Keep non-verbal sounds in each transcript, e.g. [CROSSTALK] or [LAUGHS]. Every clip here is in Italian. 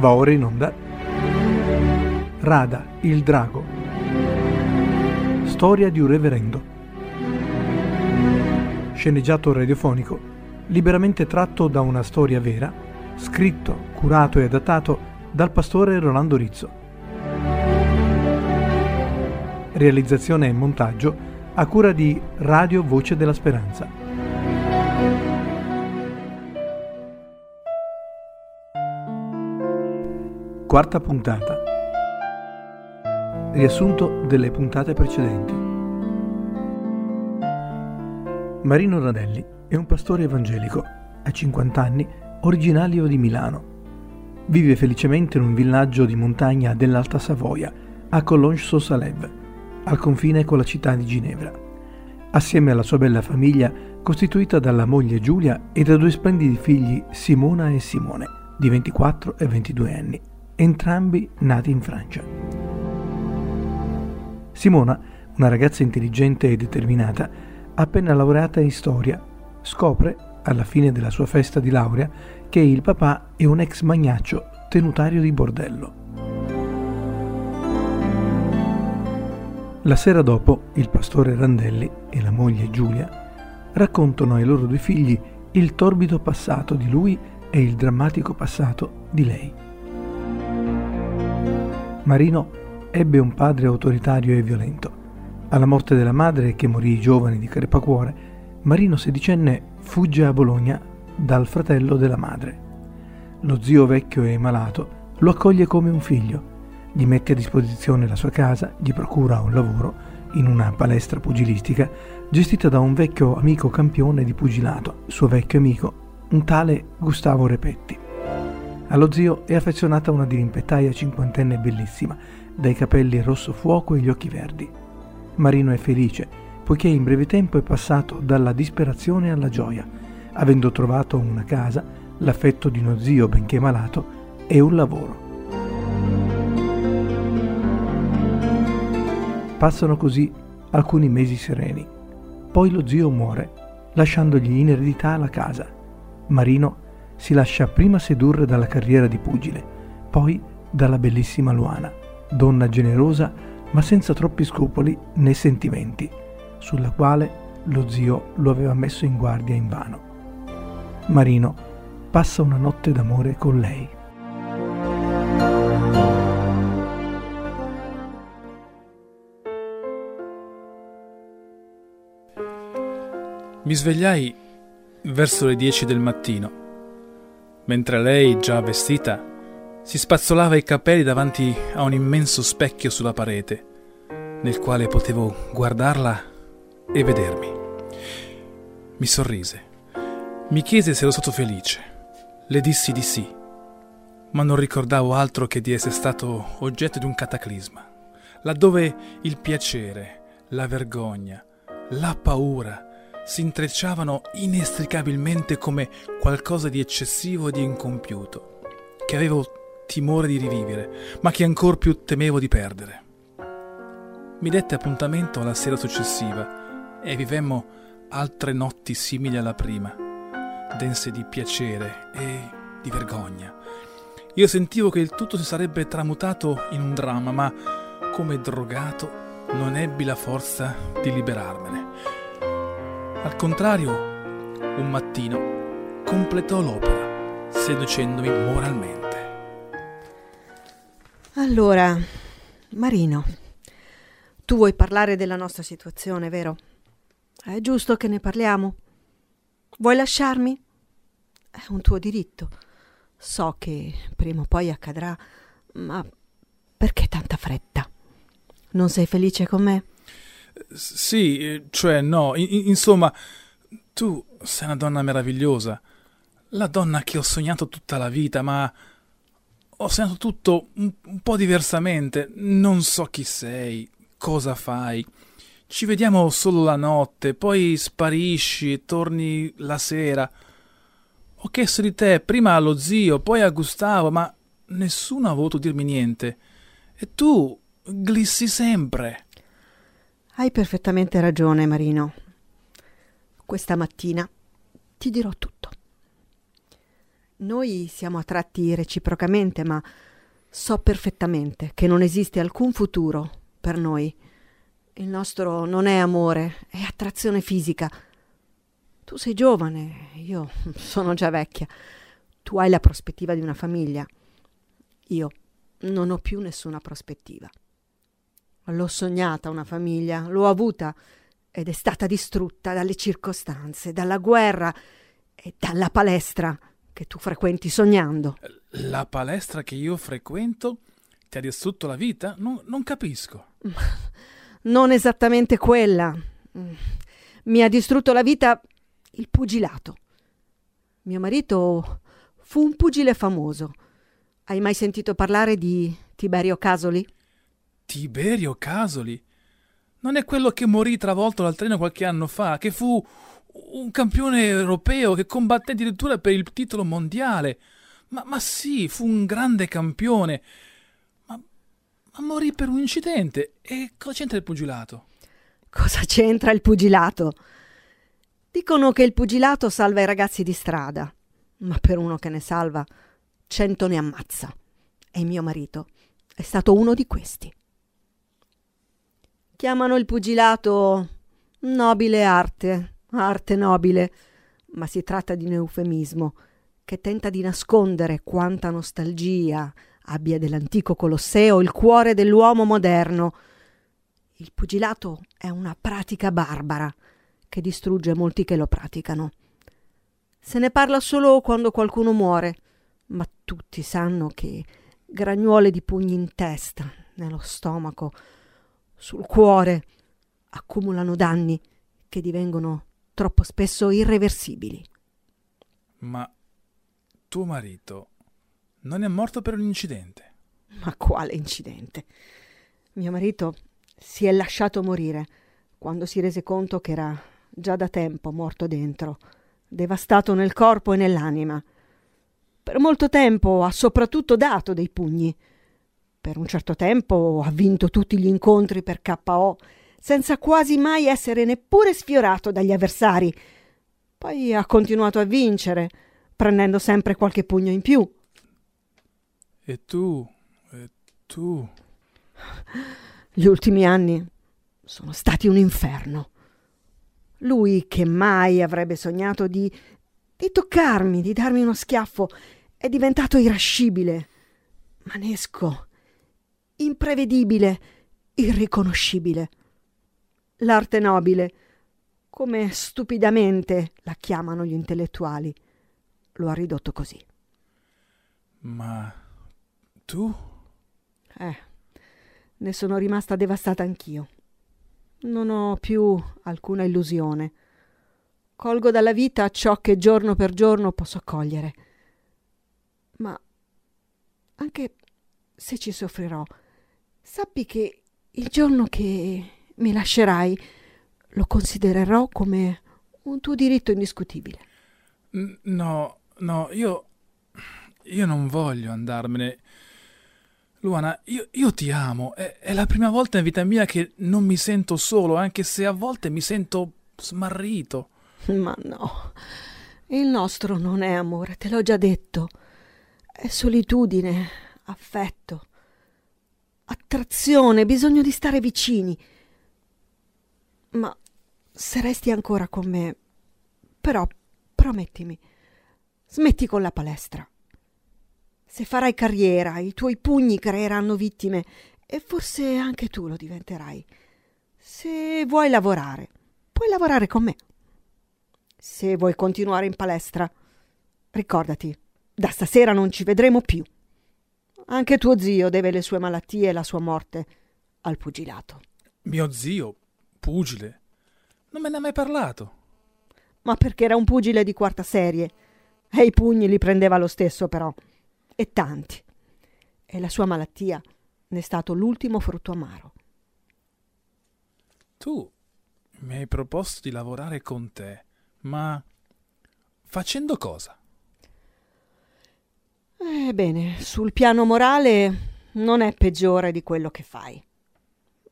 Va ora in onda Rada, il drago. Storia di un reverendo. Sceneggiato radiofonico, liberamente tratto da una storia vera, scritto, curato e adattato dal pastore Rolando Rizzo. Realizzazione e montaggio a cura di Radio Voce della Speranza. Quarta puntata. Riassunto delle puntate precedenti. Marino Radelli è un pastore evangelico, ha 50 anni, originario di Milano. Vive felicemente in un villaggio di montagna dell'Alta Savoia, a Collonges-sur-Salève, al confine con la città di Ginevra. Assieme alla sua bella famiglia, costituita dalla moglie Giulia e da due splendidi figli Simona e Simone, di 24 e 22 anni, entrambi nati in Francia. Simona, una ragazza intelligente e determinata, appena laureata in storia, scopre, alla fine della sua festa di laurea, che il papà è un ex magnaccio tenutario di bordello. La sera dopo, il pastore Randelli e la moglie Giulia raccontano ai loro due figli il torbido passato di lui e il drammatico passato di lei. Marino ebbe un padre autoritario e violento. Alla morte della madre, che morì giovane di crepacuore, Marino sedicenne fugge a Bologna dal fratello della madre. Lo zio vecchio e malato lo accoglie come un figlio, gli mette a disposizione la sua casa, gli procura un lavoro in una palestra pugilistica gestita da un vecchio amico campione di pugilato, suo vecchio amico, un tale Gustavo Repetti. Allo zio è affezionata una dirimpettaia cinquantenne bellissima, dai capelli rosso fuoco e gli occhi verdi. Marino è felice, poiché in breve tempo è passato dalla disperazione alla gioia, avendo trovato una casa, l'affetto di uno zio benché malato e un lavoro. Passano così alcuni mesi sereni. Poi lo zio muore, lasciandogli in eredità la casa. Marino si lascia prima sedurre dalla carriera di pugile, poi dalla bellissima Luana donna generosa ma senza troppi scrupoli né sentimenti, sulla quale lo zio lo aveva messo in guardia invano. Marino passa una notte d'amore con lei. Mi svegliai verso le dieci del mattino, mentre lei, già vestita, si spazzolava i capelli davanti a un immenso specchio sulla parete, nel quale potevo guardarla e vedermi. Mi sorrise. Mi chiese se ero stato felice. Le dissi di sì, ma non ricordavo altro che di essere stato oggetto di un cataclisma, laddove il piacere, la vergogna, la paura si intrecciavano inestricabilmente come qualcosa di eccessivo e di incompiuto, che avevo timore di rivivere, ma che ancor più temevo di perdere. Mi dette appuntamento alla sera successiva e vivemmo altre notti simili alla prima, dense di piacere e di vergogna. Io sentivo che il tutto si sarebbe tramutato in un dramma, ma come drogato non ebbi la forza di liberarmene. Al contrario, un mattino completò l'opera, seducendomi moralmente. Allora, Marino, tu vuoi parlare della nostra situazione, vero? È giusto che ne parliamo? Vuoi lasciarmi? È un tuo diritto. So che prima o poi accadrà, ma perché tanta fretta? Non sei felice con me? Sì, cioè no, I- insomma, tu sei una donna meravigliosa, la donna che ho sognato tutta la vita, ma ho sentito tutto un, un po' diversamente. Non so chi sei, cosa fai. Ci vediamo solo la notte, poi sparisci e torni la sera. Ho chiesto di te prima allo zio, poi a Gustavo, ma nessuno ha voluto dirmi niente. E tu glissi sempre. Hai perfettamente ragione, Marino. Questa mattina ti dirò tutto. Noi siamo attratti reciprocamente, ma so perfettamente che non esiste alcun futuro per noi. Il nostro non è amore, è attrazione fisica. Tu sei giovane, io sono già vecchia. Tu hai la prospettiva di una famiglia. Io non ho più nessuna prospettiva. L'ho sognata una famiglia, l'ho avuta ed è stata distrutta dalle circostanze, dalla guerra e dalla palestra che tu frequenti sognando. La palestra che io frequento ti ha distrutto la vita? Non, non capisco. [LAUGHS] Non esattamente quella. Mi ha distrutto la vita il pugilato. Mio marito fu un pugile famoso. Hai mai sentito parlare di Tiberio Casoli? Tiberio Casoli? Non è quello che morì travolto dal treno qualche anno fa, che fu un campione europeo che combatté addirittura per il titolo mondiale. Ma, ma sì, fu un grande campione. Ma, ma morì per un incidente. E cosa c'entra il pugilato? Cosa c'entra il pugilato? Dicono che il pugilato salva i ragazzi di strada, ma per uno che ne salva, cento ne ammazza. E mio marito è stato uno di questi. Chiamano il pugilato nobile arte, arte nobile, ma si tratta di un eufemismo che tenta di nascondere quanta nostalgia abbia dell'antico Colosseo il cuore dell'uomo moderno. Il pugilato è una pratica barbara che distrugge molti che lo praticano. Se ne parla solo quando qualcuno muore, ma tutti sanno che gragnuole di pugni in testa, nello stomaco, sul cuore, accumulano danni che divengono troppo spesso irreversibili. Ma tuo marito non è morto per un incidente? Ma quale incidente? Mio marito si è lasciato morire quando si rese conto che era già da tempo morto dentro, devastato nel corpo e nell'anima. Per molto tempo ha soprattutto dato dei pugni, per un certo tempo ha vinto tutti gli incontri per KO, senza quasi mai essere neppure sfiorato dagli avversari. Poi ha continuato a vincere, prendendo sempre qualche pugno in più. E tu? E tu? Gli ultimi anni sono stati un inferno. Lui, che mai avrebbe sognato di, di toccarmi, di darmi uno schiaffo, è diventato irascibile, manesco imprevedibile, irriconoscibile. L'arte nobile, come stupidamente la chiamano gli intellettuali, lo ha ridotto così. Ma tu? Eh, ne sono rimasta devastata anch'io. Non ho più alcuna illusione. Colgo dalla vita ciò che giorno per giorno posso cogliere. Ma anche se ci soffrirò, Sappi che il giorno che mi lascerai lo considererò come un tuo diritto indiscutibile. No, no, io. Io non voglio andarmene. Luana, io, io ti amo. È, è, la prima volta in vita mia che non mi sento solo, anche se a volte mi sento smarrito. Ma no, il nostro non è amore, te l'ho già detto. È solitudine, affetto attrazione, bisogno di stare vicini. Ma se resti ancora con me, però promettimi, smetti con la palestra. Se farai carriera, i tuoi pugni creeranno vittime e forse anche tu lo diventerai. Se vuoi lavorare, puoi lavorare con me. Se vuoi continuare in palestra, ricordati, da stasera non ci vedremo più. Anche tuo zio deve le sue malattie e la sua morte al pugilato. Mio zio? Pugile? Non me ne ha mai parlato. Ma perché era un pugile di quarta serie. E i pugni li prendeva lo stesso, però. E tanti. E la sua malattia ne è stato l'ultimo frutto amaro. Tu mi hai proposto di lavorare con te, ma facendo cosa? Ebbene, sul piano morale non è peggiore di quello che fai.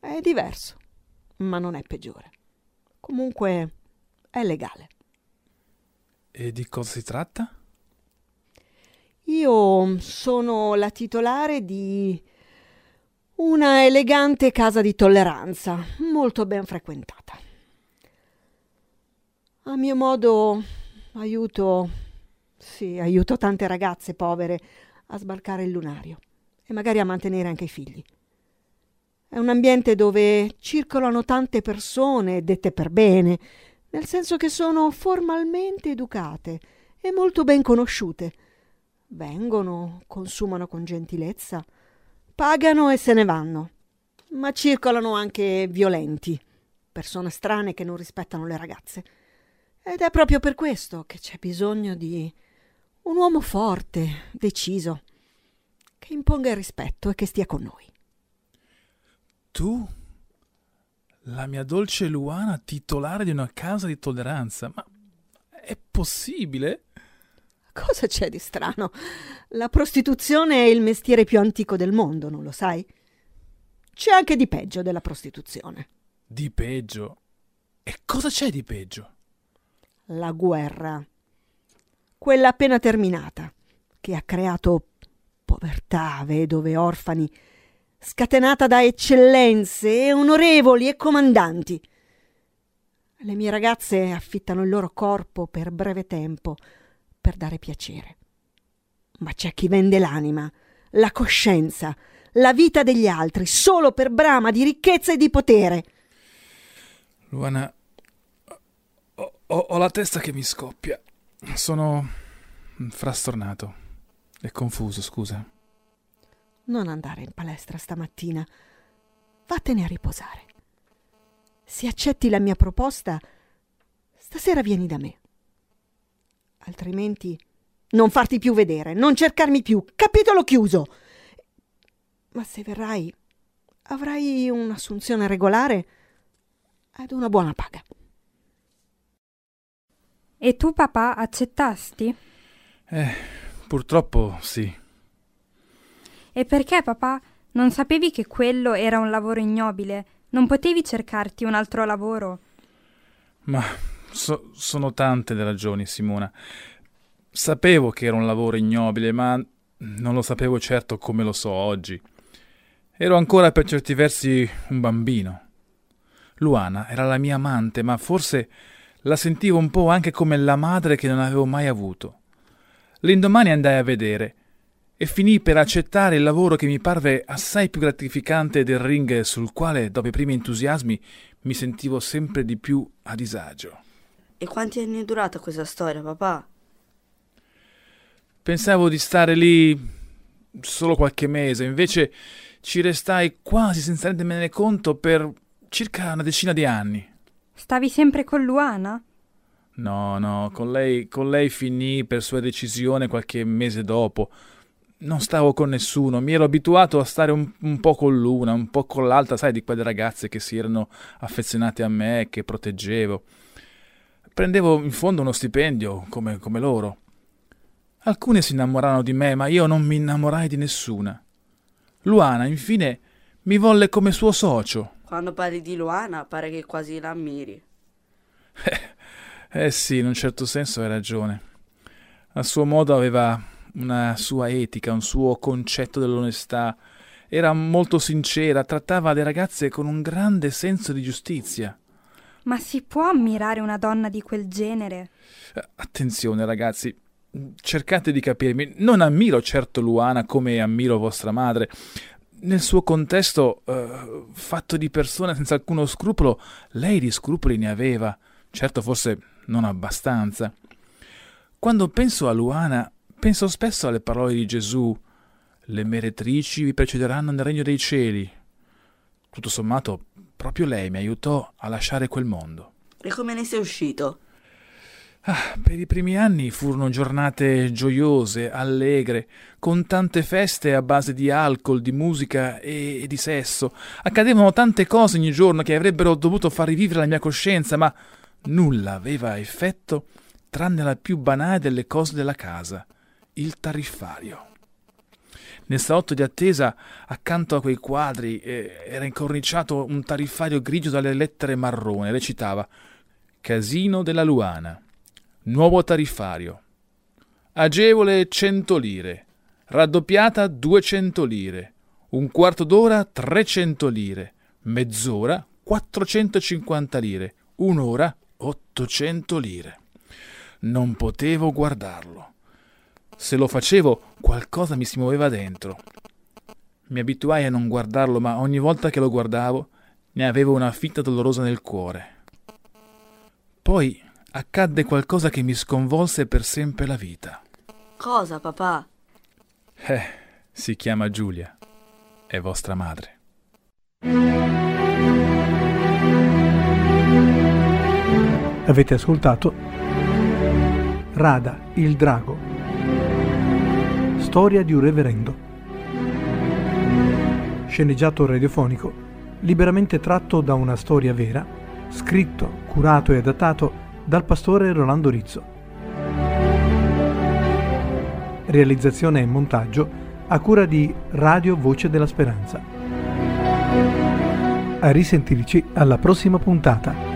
È diverso, ma non è peggiore. Comunque è legale. E di cosa si tratta? io sono la titolare di una elegante casa di tolleranza, molto ben frequentata. A mio modo aiuto, sì, aiuto tante ragazze povere a sbarcare il lunario e magari a mantenere anche i figli. È un ambiente dove circolano tante persone dette per bene, nel senso che sono formalmente educate e molto ben conosciute. Vengono, consumano con gentilezza, pagano e se ne vanno. Ma circolano anche violenti, persone strane che non rispettano le ragazze. Ed è proprio per questo che c'è bisogno di un uomo forte, deciso, che imponga il rispetto e che stia con noi. Tu? La mia dolce Luana, titolare di una casa di tolleranza. Ma è possibile? Cosa c'è di strano? La prostituzione è il mestiere più antico del mondo, non lo sai? C'è anche di peggio della prostituzione. Di peggio? E cosa c'è di peggio? La guerra. Quella appena terminata, che ha creato povertà, vedove, orfani scatenata da eccellenze e onorevoli e comandanti. Le mie ragazze affittano il loro corpo per breve tempo per dare piacere. Ma c'è chi vende l'anima, la coscienza, la vita degli altri solo per brama di ricchezza e di potere. Luana, ho, ho, ho la testa che mi scoppia. Sono frastornato e confuso, scusa non andare in palestra stamattina. Vattene a riposare. Se accetti la mia proposta, stasera vieni da me. Altrimenti non farti più vedere, non cercarmi più. Capitolo chiuso. Ma se verrai, avrai un'assunzione regolare ed una buona paga. E tu, papà, accettasti? Eh, purtroppo sì. E perché, papà? Non sapevi che quello era un lavoro ignobile? Non potevi cercarti un altro lavoro? Ma so, sono tante le ragioni, Simona. Sapevo che era un lavoro ignobile, ma non lo sapevo certo come lo so oggi. Ero ancora per certi versi un bambino. Luana era la mia amante, ma forse la sentivo un po' anche come la madre che non avevo mai avuto. L'indomani andai a vedere e finì per accettare il lavoro che mi parve assai più gratificante del ring sul quale, dopo i primi entusiasmi, mi sentivo sempre di più a disagio. E quanti anni è durata questa storia, papà? Pensavo di stare lì solo qualche mese, invece ci restai quasi senza rendermene conto per circa una decina di anni. Stavi sempre con Luana? No, no, con lei, con lei finì per sua decisione qualche mese dopo non stavo con nessuno, mi ero abituato a stare un, un, po' con l'una, un po' con l'altra, sai, di quelle ragazze che si erano affezionate a me, che proteggevo. Prendevo in fondo uno stipendio, come, come loro. Alcune si innamorarono di me, ma io non mi innamorai di nessuna. Luana, infine, mi volle come suo socio. Quando parli di Luana, pare che quasi la ammiri. Eh, eh sì, in un certo senso hai ragione. A suo modo aveva una sua etica, un suo concetto dell'onestà. Era molto sincera, trattava le ragazze con un grande senso di giustizia. Ma si può ammirare una donna di quel genere? Attenzione, ragazzi, cercate di capirmi. Non ammiro certo Luana come ammiro vostra madre. Nel suo contesto, uh, fatto di persone senza alcuno scrupolo, lei di scrupoli ne aveva. Certo, forse non abbastanza. Quando penso a Luana, Penso spesso alle parole di Gesù, le meretrici vi precederanno nel regno dei cieli. Tutto sommato, proprio lei mi aiutò a lasciare quel mondo. E come ne sei uscito? Ah, per i primi anni furono giornate gioiose, allegre, con tante feste a base di alcol, di musica e, di sesso. Accadevano tante cose ogni giorno che avrebbero dovuto far rivivere la mia coscienza, ma nulla aveva effetto tranne la più banale delle cose della casa il tariffario. Nel salotto di attesa, accanto a quei quadri, eh, era incorniciato un tariffario grigio dalle lettere marrone. Recitava Casino della Luana. Nuovo tariffario. Agevole 100 lire. raddoppiata 200 lire, un quarto d'ora 300 lire, mezz'ora 450 lire, un'ora 800 lire. Non potevo guardarlo. Se lo facevo, qualcosa mi si muoveva dentro. Mi abituai a non guardarlo, ma ogni volta che lo guardavo ne avevo una fitta dolorosa nel cuore. Poi accadde qualcosa che mi sconvolse per sempre la vita. Cosa, papà? Eh, si chiama Giulia. È vostra madre. Avete ascoltato Rada, il drago. Storia di un reverendo. Sceneggiato radiofonico, liberamente tratto da una storia vera, scritto, curato e adattato dal pastore Rolando Rizzo. Realizzazione e montaggio a cura di Radio Voce della Speranza. A risentirci alla prossima puntata.